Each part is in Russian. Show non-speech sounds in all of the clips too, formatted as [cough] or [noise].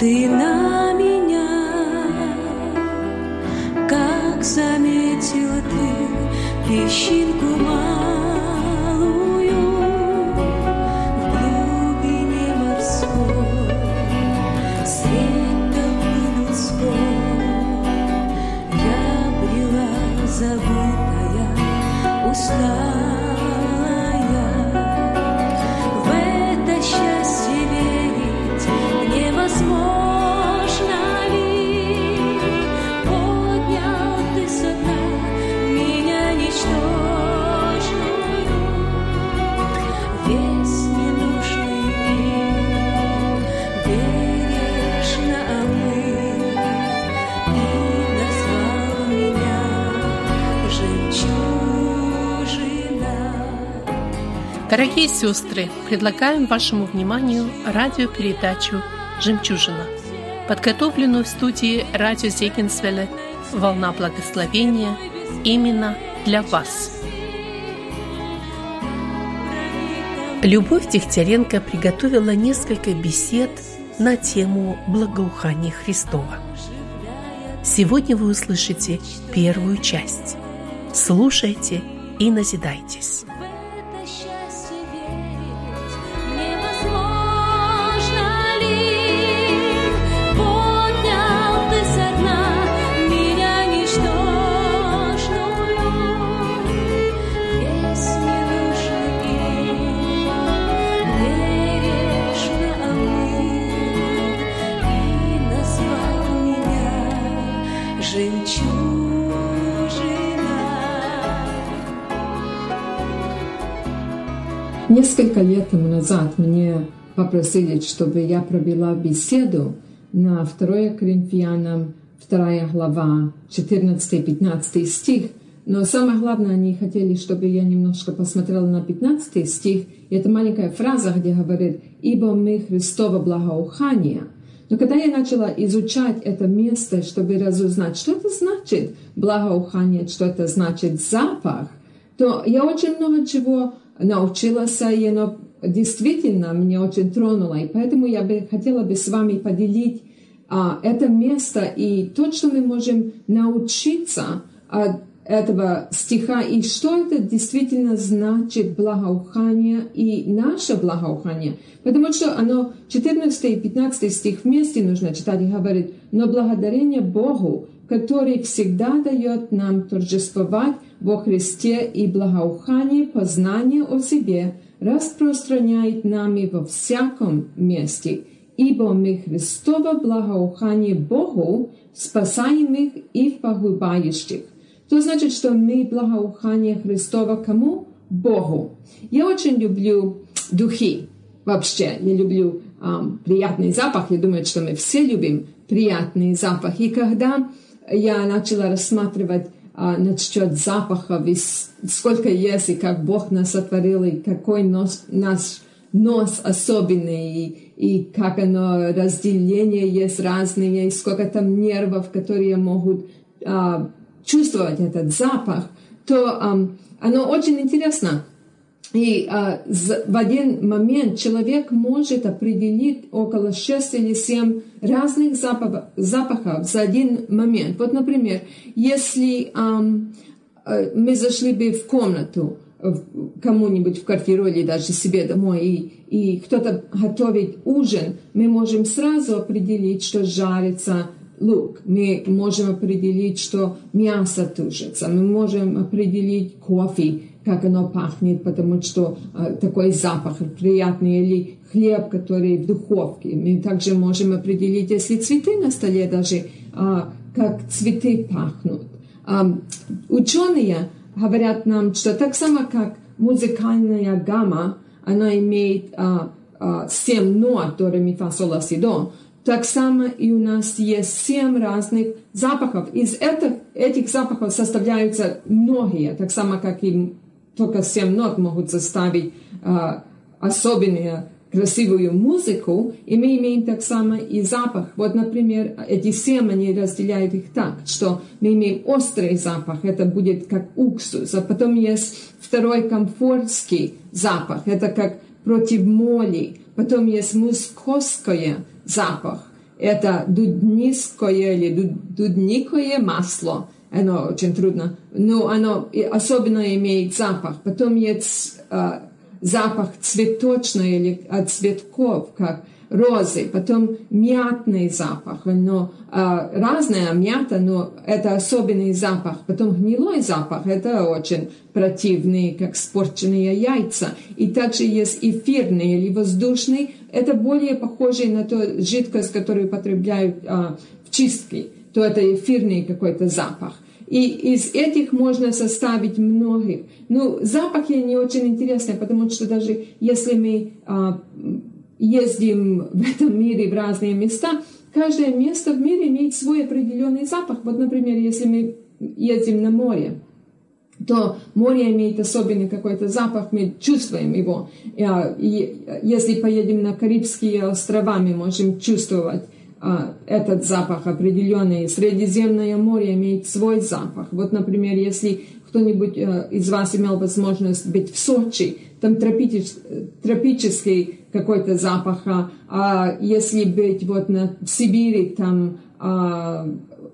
ты на меня, как заметила ты песчинку малую в глубине морской, средь толпы людской. Я брела забытая, усталая, сестры, предлагаем вашему вниманию радиопередачу «Жемчужина», подготовленную в студии радио Зегенсвелле «Волна благословения» именно для вас. Любовь Дегтяренко приготовила несколько бесед на тему благоухания Христова. Сегодня вы услышите первую часть. Слушайте и назидайтесь. Жемчужина. Несколько лет тому назад мне попросили, чтобы я провела беседу на 2 Коринфянам 2 глава, 14-15 стих. Но самое главное, они хотели, чтобы я немножко посмотрела на 15 стих. И это маленькая фраза, где говорит «Ибо мы Христово благоухание». Но когда я начала изучать это место, чтобы разузнать, что это значит благоухание, что это значит запах, то я очень много чего научилась, и оно действительно меня очень тронуло. И поэтому я бы хотела бы с вами поделить а, это место и то, что мы можем научиться от этого стиха, и что это действительно значит благоухание и наше благоухание. Потому что оно 14 и 15 стих вместе нужно читать и говорит, но благодарение Богу, который всегда дает нам торжествовать во Христе и благоухание познания о себе распространяет нами во всяком месте, ибо мы Христово благоухание Богу, спасаемых и погибающих. То значит, что мы благоухание Христова кому? Богу. Я очень люблю духи. Вообще, я люблю ам, приятный запах. Я думаю, что мы все любим приятный запах. И когда я начала рассматривать а, насчет запахов, и сколько есть, и как Бог нас сотворил, и какой нос, наш нос особенный, и, и как оно, разделение есть разные, и сколько там нервов, которые могут а, чувствовать этот запах, то ам, оно очень интересно. И з- в один момент человек может определить около 6 или 7 разных запах- запахов за один момент. Вот, например, если ам, э, мы зашли бы в комнату кому-нибудь в квартиру или даже себе домой, и, и кто-то готовит ужин, мы можем сразу определить, что жарится лук. Мы можем определить, что мясо тушится. Мы можем определить кофе, как оно пахнет, потому что э, такой запах приятный, или хлеб, который в духовке. Мы также можем определить, если цветы на столе даже, а, как цветы пахнут. А, ученые говорят нам, что так само, как музыкальная гамма, она имеет а, а, семь нот, до, ре, ми, фа, так само и у нас есть семь разных запахов. Из этих, этих запахов составляются многие, так само, как и только семь нот могут составить а, особенные красивую музыку, и мы имеем так само и запах. Вот, например, эти семь, они разделяют их так, что мы имеем острый запах, это будет как уксус, а потом есть второй комфортский запах, это как против моли, потом есть мускосский запах, это дудниское или дудникое масло. Оно очень трудно. Но оно особенно имеет запах. Потом есть э, запах цветочный или от цветков, как розы, потом мятный запах, но а, разная мята, но это особенный запах. Потом гнилой запах, это очень противный, как спорченные яйца. И также есть эфирный или воздушный, это более похоже на ту жидкость, которую употребляют а, в чистке, то это эфирный какой-то запах. И из этих можно составить многих. Ну, запахи не очень интересны, потому что даже если мы а, ездим в этом мире в разные места, каждое место в мире имеет свой определенный запах. Вот, например, если мы едем на море, то море имеет особенный какой-то запах, мы чувствуем его. И если поедем на Карибские острова, мы можем чувствовать а, этот запах определенный. Средиземное море имеет свой запах. Вот, например, если кто-нибудь э, из вас имел возможность быть в Сочи, там тропический, тропический какой-то запах, а, а если быть вот на в Сибири, там а,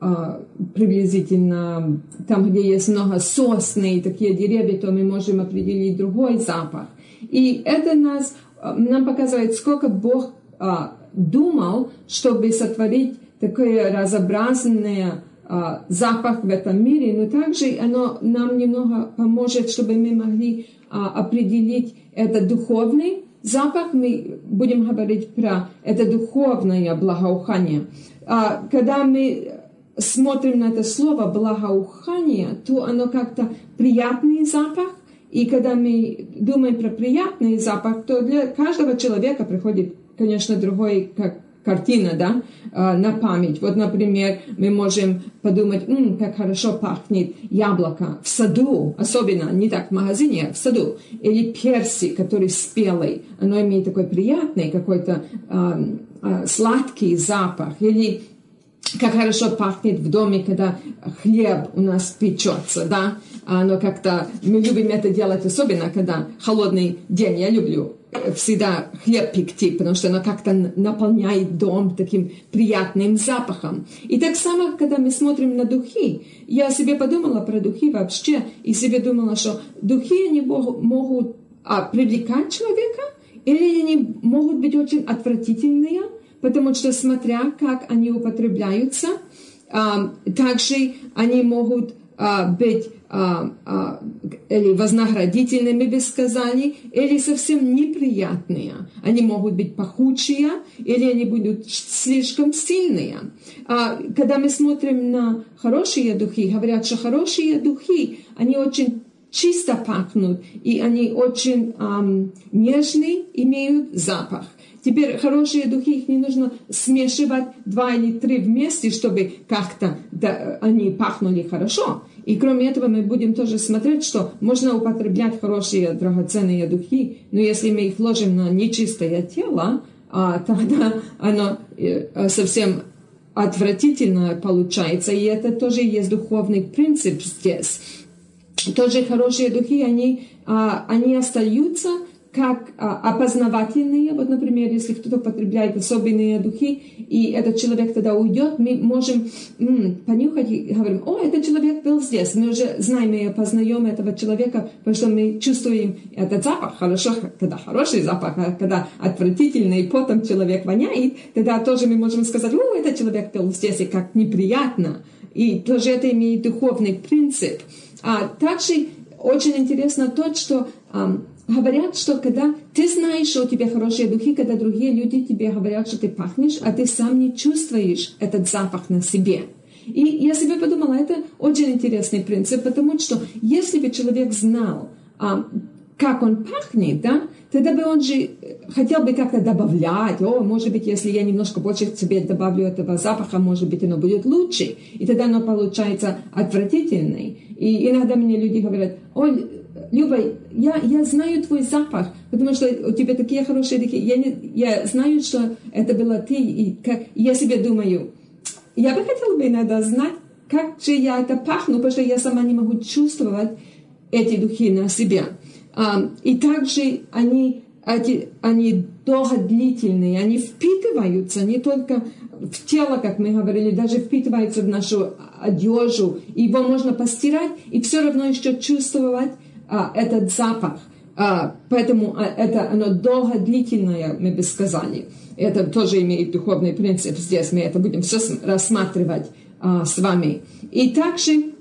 а, приблизительно там, где есть много сосны и такие деревья, то мы можем определить другой запах. И это нас, нам показывает, сколько Бог а, думал, чтобы сотворить такое разнообразное а, запах в этом мире, но также оно нам немного поможет, чтобы мы могли а, определить это духовный запах, мы будем говорить про это духовное благоухание. А, когда мы смотрим на это слово благоухание, то оно как-то приятный запах, и когда мы думаем про приятный запах, то для каждого человека приходит, конечно, другой как картина, да, а, на память. Вот, например, мы можем подумать, М, как хорошо пахнет яблоко в саду, особенно не так в магазине, а в саду. Или персик, который спелый, оно имеет такой приятный какой-то э, э, сладкий запах. Или как хорошо пахнет в доме, когда хлеб у нас печется, да, оно как-то, мы любим это делать, особенно когда холодный день, я люблю всегда хлеб пекти, потому что оно как-то наполняет дом таким приятным запахом. И так само, когда мы смотрим на духи, я себе подумала про духи вообще, и себе думала, что духи, они могут а, привлекать человека, или они могут быть очень отвратительные, потому что смотря как они употребляются, а, также они могут а, быть а, а, или вознаградительными, бы сказали, или совсем неприятные. Они могут быть пахучие, или они будут слишком сильные. А, когда мы смотрим на хорошие духи, говорят, что хорошие духи, они очень чисто пахнут, и они очень эм, нежный, имеют запах. Теперь хорошие духи, их не нужно смешивать два или три вместе, чтобы как-то да, они пахнули хорошо. И кроме этого мы будем тоже смотреть, что можно употреблять хорошие драгоценные духи, но если мы их ложим на нечистое тело, а, тогда оно э, совсем отвратительно получается. И это тоже есть духовный принцип здесь. Тоже хорошие духи, они, а, они остаются, как а, опознавательные. Вот, например, если кто-то потребляет особенные духи, и этот человек тогда уйдет, мы можем м, понюхать и говорим, о, этот человек был здесь. Мы уже знаем и опознаем этого человека, потому что мы чувствуем этот запах. Хорошо, когда хороший запах, а когда отвратительный, потом человек воняет, тогда тоже мы можем сказать, о, этот человек был здесь, и как неприятно. И тоже это имеет духовный принцип. А также очень интересно то, что говорят, что когда ты знаешь, что у тебя хорошие духи, когда другие люди тебе говорят, что ты пахнешь, а ты сам не чувствуешь этот запах на себе. И я себе подумала, это очень интересный принцип, потому что если бы человек знал, а, как он пахнет, да, тогда бы он же хотел бы как-то добавлять, о, может быть, если я немножко больше себе добавлю этого запаха, может быть, оно будет лучше, и тогда оно получается отвратительный. И иногда мне люди говорят, ой, Люба, я, я знаю твой запах, потому что у тебя такие хорошие духи. Я, не, я знаю, что это была ты. И как, я себе думаю, я бы хотела бы иногда знать, как же я это пахну, потому что я сама не могу чувствовать эти духи на себе. Um, и также они эти, они долгодлительные, они впитываются не только в тело, как мы говорили, даже впитываются в нашу одежду. Его можно постирать и все равно еще чувствовать а, этот запах. А, поэтому а, это оно долгодлительное, мы бы сказали. Это тоже имеет духовный принцип здесь. Мы это будем все рассматривать а, с вами. И также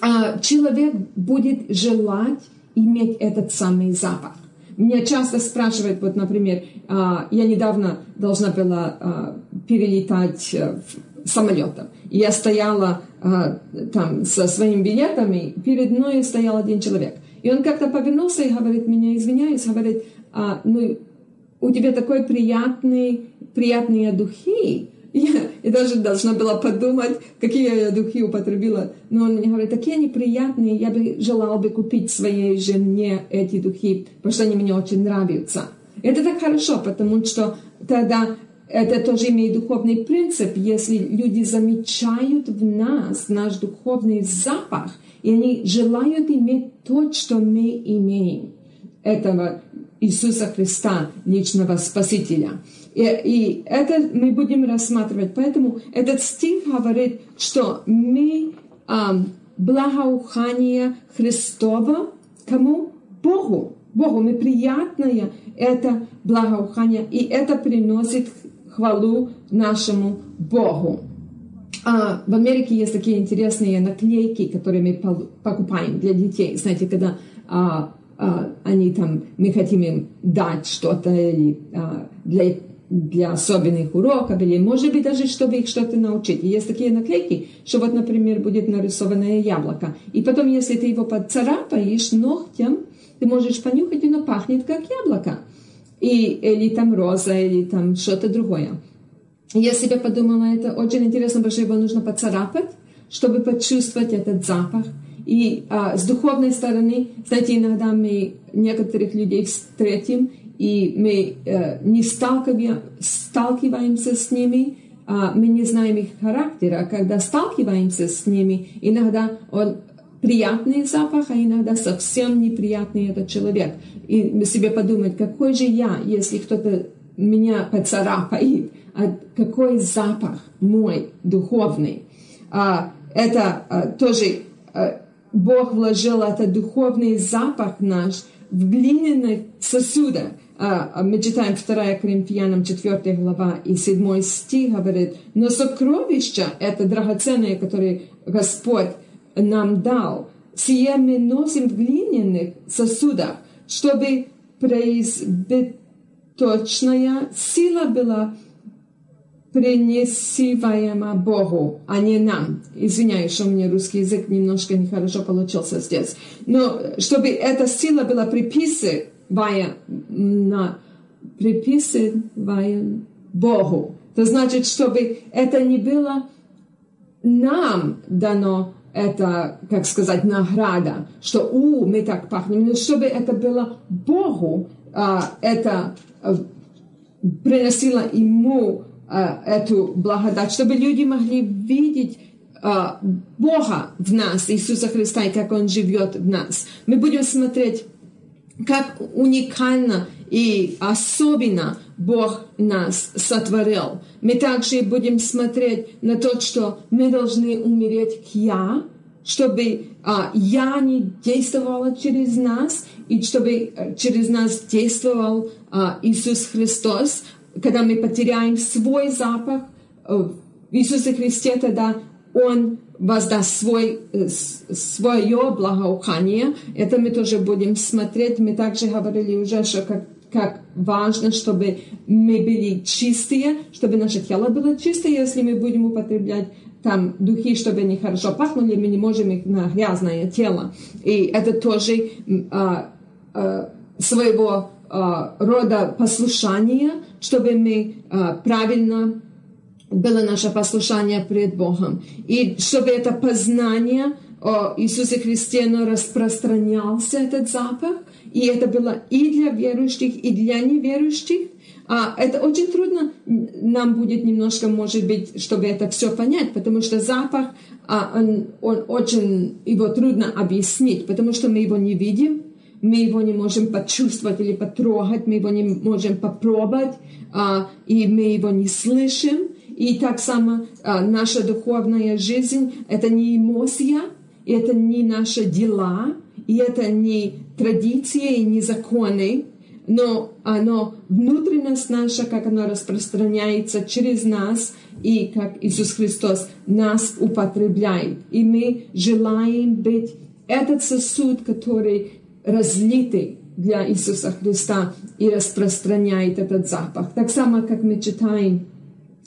а, человек будет желать иметь этот самый запах. Меня часто спрашивают, вот, например, а, я недавно должна была а, перелетать э, самолетом. И я стояла там со своими билетами, перед мной стоял один человек. И он как-то повернулся и говорит, меня извиняюсь, говорит, ну, у тебя такой приятный, приятные духи, я, я даже должна была подумать, какие я духи употребила. Но он мне говорит, такие неприятные, я бы желала бы купить своей жене эти духи, потому что они мне очень нравятся. Это так хорошо, потому что тогда это тоже имеет духовный принцип. Если люди замечают в нас наш духовный запах, и они желают иметь то, что мы имеем, этого Иисуса Христа, личного Спасителя. И, и это мы будем рассматривать. Поэтому этот стих говорит, что мы эм, благоухание Христова кому? Богу. Богу. Мы приятное это благоухание, и это приносит хвалу нашему Богу. А, в Америке есть такие интересные наклейки, которые мы покупаем для детей. Знаете, когда а, а, они там, мы хотим им дать что-то или а, для для особенных уроков, или, может быть, даже чтобы их что-то научить. И есть такие наклейки, что вот, например, будет нарисованное яблоко. И потом, если ты его поцарапаешь ногтем, ты можешь понюхать, и оно пахнет как яблоко. И, или там роза, или там что-то другое. Я себе подумала, это очень интересно, потому что его нужно поцарапать, чтобы почувствовать этот запах. И а, с духовной стороны, знаете, иногда мы некоторых людей встретим, и мы э, не сталкиваемся с ними, а мы не знаем их характера. Когда сталкиваемся с ними, иногда он приятный запах, а иногда совсем неприятный этот человек. И себе подумать, какой же я, если кто-то меня поцарапает, какой запах мой духовный. А, это а, тоже а, Бог вложил этот духовный запах наш в глиняных сосудах. А, а мы читаем 2 Коринфянам 4 глава и 7 стих говорит, но сокровища это драгоценное, которое Господь нам дал, сие мы носим в глиняных сосудах, чтобы преизбыточная сила была принесиваема Богу, а не нам. Извиняюсь, что у меня русский язык немножко нехорошо получился здесь. Но чтобы эта сила была на, приписывая Богу. Это значит, чтобы это не было нам дано это, как сказать, награда, что у, мы так пахнем, но чтобы это было Богу, а, это а, приносило ему эту благодать, чтобы люди могли видеть а, Бога в нас, Иисуса Христа, и как Он живет в нас. Мы будем смотреть как уникально и особенно Бог нас сотворил. Мы также будем смотреть на то, что мы должны умереть к «я», чтобы а, «я» не действовала через нас, и чтобы э, через нас действовал а, Иисус Христос. Когда мы потеряем свой запах э, в Иисусе Христе, тогда Он воздаст свой, э, свое благоухание. Это мы тоже будем смотреть. Мы также говорили уже, что как, как важно, чтобы мы были чистые, чтобы наше тело было чистое, если мы будем употреблять там духи, чтобы они хорошо пахнули, мы не можем их на грязное тело. И это тоже а, а, своего рода послушание, чтобы мы а, правильно было наше послушание пред Богом. И чтобы это познание о Иисусе Христе оно распространялся, этот запах, и это было и для верующих, и для неверующих. А это очень трудно нам будет немножко, может быть, чтобы это все понять, потому что запах, а, он, он очень, его трудно объяснить, потому что мы его не видим, мы его не можем почувствовать или потрогать, мы его не можем попробовать, и мы его не слышим. И так само а, наша духовная жизнь – это не эмоция, это не наши дела, и это не традиции, и не законы, но оно, внутренность наша, как оно распространяется через нас, и как Иисус Христос нас употребляет. И мы желаем быть этот сосуд, который разлитый для Иисуса Христа и распространяет этот запах. Так само, как мы читаем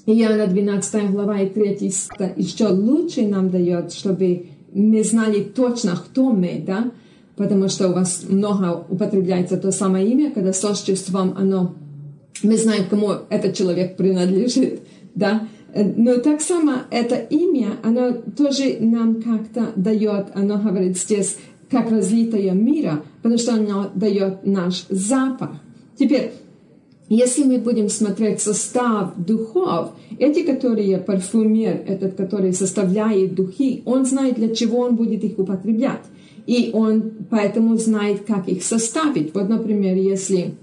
Иоанна 12 глава и 3 стих, еще лучше нам дает, чтобы мы знали точно, кто мы, да, потому что у вас много употребляется то самое имя, когда с отчеством оно, мы знаем, кому этот человек принадлежит, да, но так само это имя, оно тоже нам как-то дает, оно говорит здесь, как разлитое мира, потому что оно дает наш запах. Теперь, если мы будем смотреть состав духов, эти, которые парфюмер, этот, который составляет духи, он знает, для чего он будет их употреблять. И он поэтому знает, как их составить. Вот, например, если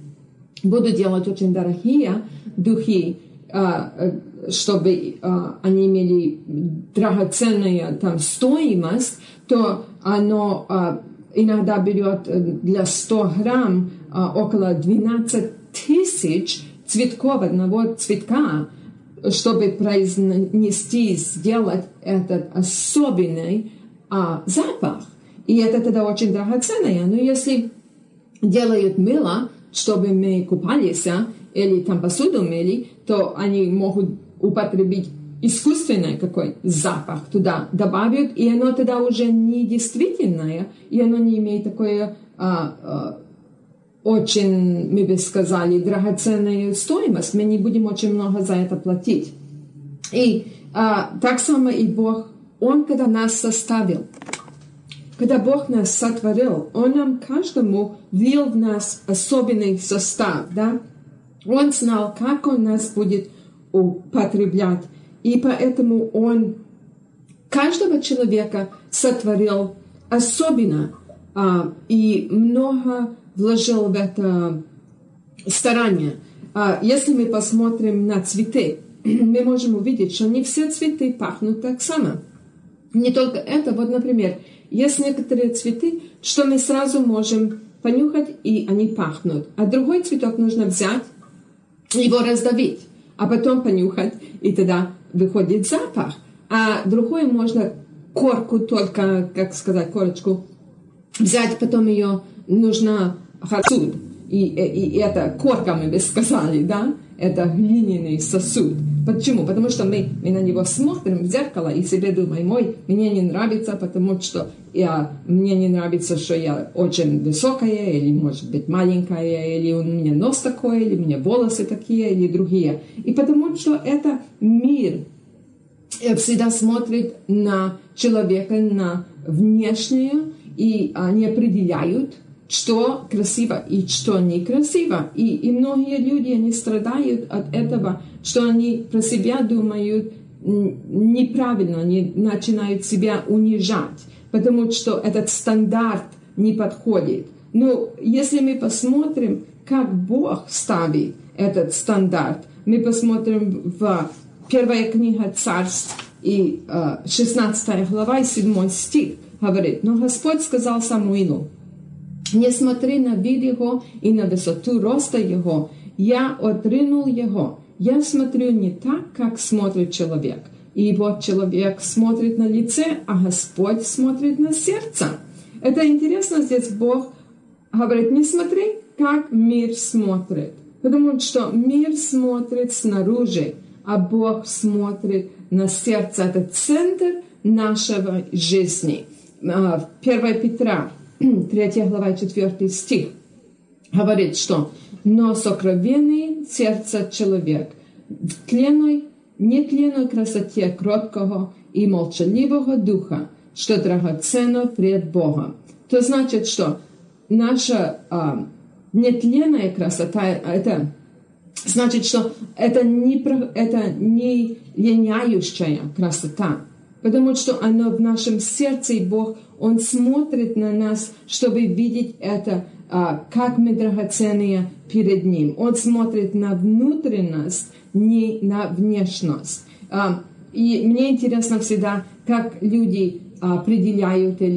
буду делать очень дорогие духи, а, э, чтобы а, они имели драгоценную там, стоимость, то оно а, иногда берет э, для 100 грамм около 12 тысяч цветков одного цветка, чтобы произнести, сделать этот особенный а, запах. И это тогда очень драгоценное. Но если делают мыло, чтобы мы купались, а, или там посуду мыли, то они могут употребить искусственный какой запах туда добавят, и оно тогда уже не действительное, и оно не имеет такое а, а, очень, мы бы сказали, драгоценную стоимость. Мы не будем очень много за это платить. И а, так само и Бог, Он, когда нас составил, когда Бог нас сотворил, Он нам каждому ввел в нас особенный состав, да? Он знал, как Он нас будет употреблять. И поэтому Он каждого человека сотворил особенно а, и много вложил в это старание. А, если мы посмотрим на цветы, [clears throat] мы можем увидеть, что не все цветы пахнут так само. Не только это, вот, например, есть некоторые цветы, что мы сразу можем понюхать, и они пахнут. А другой цветок нужно взять, его раздавить, а потом понюхать, и тогда выходит запах. А другой можно корку только, как сказать, корочку взять, потом ее нужно хасуд. И, и, и это корка, мы бы сказали, да? Это глиняный сосуд. Почему? Потому что мы, мы на него смотрим в зеркало и себе думаем, ой, мне не нравится, потому что я, мне не нравится, что я очень высокая, или, может быть, маленькая, или у меня нос такой, или у меня волосы такие, или другие. И потому что это мир всегда смотрит на человека, на внешнее, и они определяют, что красиво и что некрасиво. И, и многие люди, они страдают от этого, что они про себя думают неправильно, они начинают себя унижать, потому что этот стандарт не подходит. Но если мы посмотрим, как Бог ставит этот стандарт, мы посмотрим в первая книга Царств и 16 э, глава и 7 стих говорит, но Господь сказал Самуилу, не смотри на вид его и на высоту роста его. Я отринул его. Я смотрю не так, как смотрит человек. И вот человек смотрит на лице, а Господь смотрит на сердце. Это интересно, здесь Бог говорит, не смотри, как мир смотрит. Потому что мир смотрит снаружи, а Бог смотрит на сердце. Это центр нашего жизни. 1 а, Петра [clears throat] 3 глава 4 стих говорит, что «Но сокровенный сердце человек в тленной, нетленной красоте кроткого и молчаливого духа, что драгоценно пред Богом». То значит, что наша а, нетленная красота – это значит, что это не, это не линяющая красота, потому что оно в нашем сердце, и Бог, Он смотрит на нас, чтобы видеть это а, как мы драгоценные перед Ним. Он смотрит на внутренность, не на внешность. А, и мне интересно всегда, как люди определяют или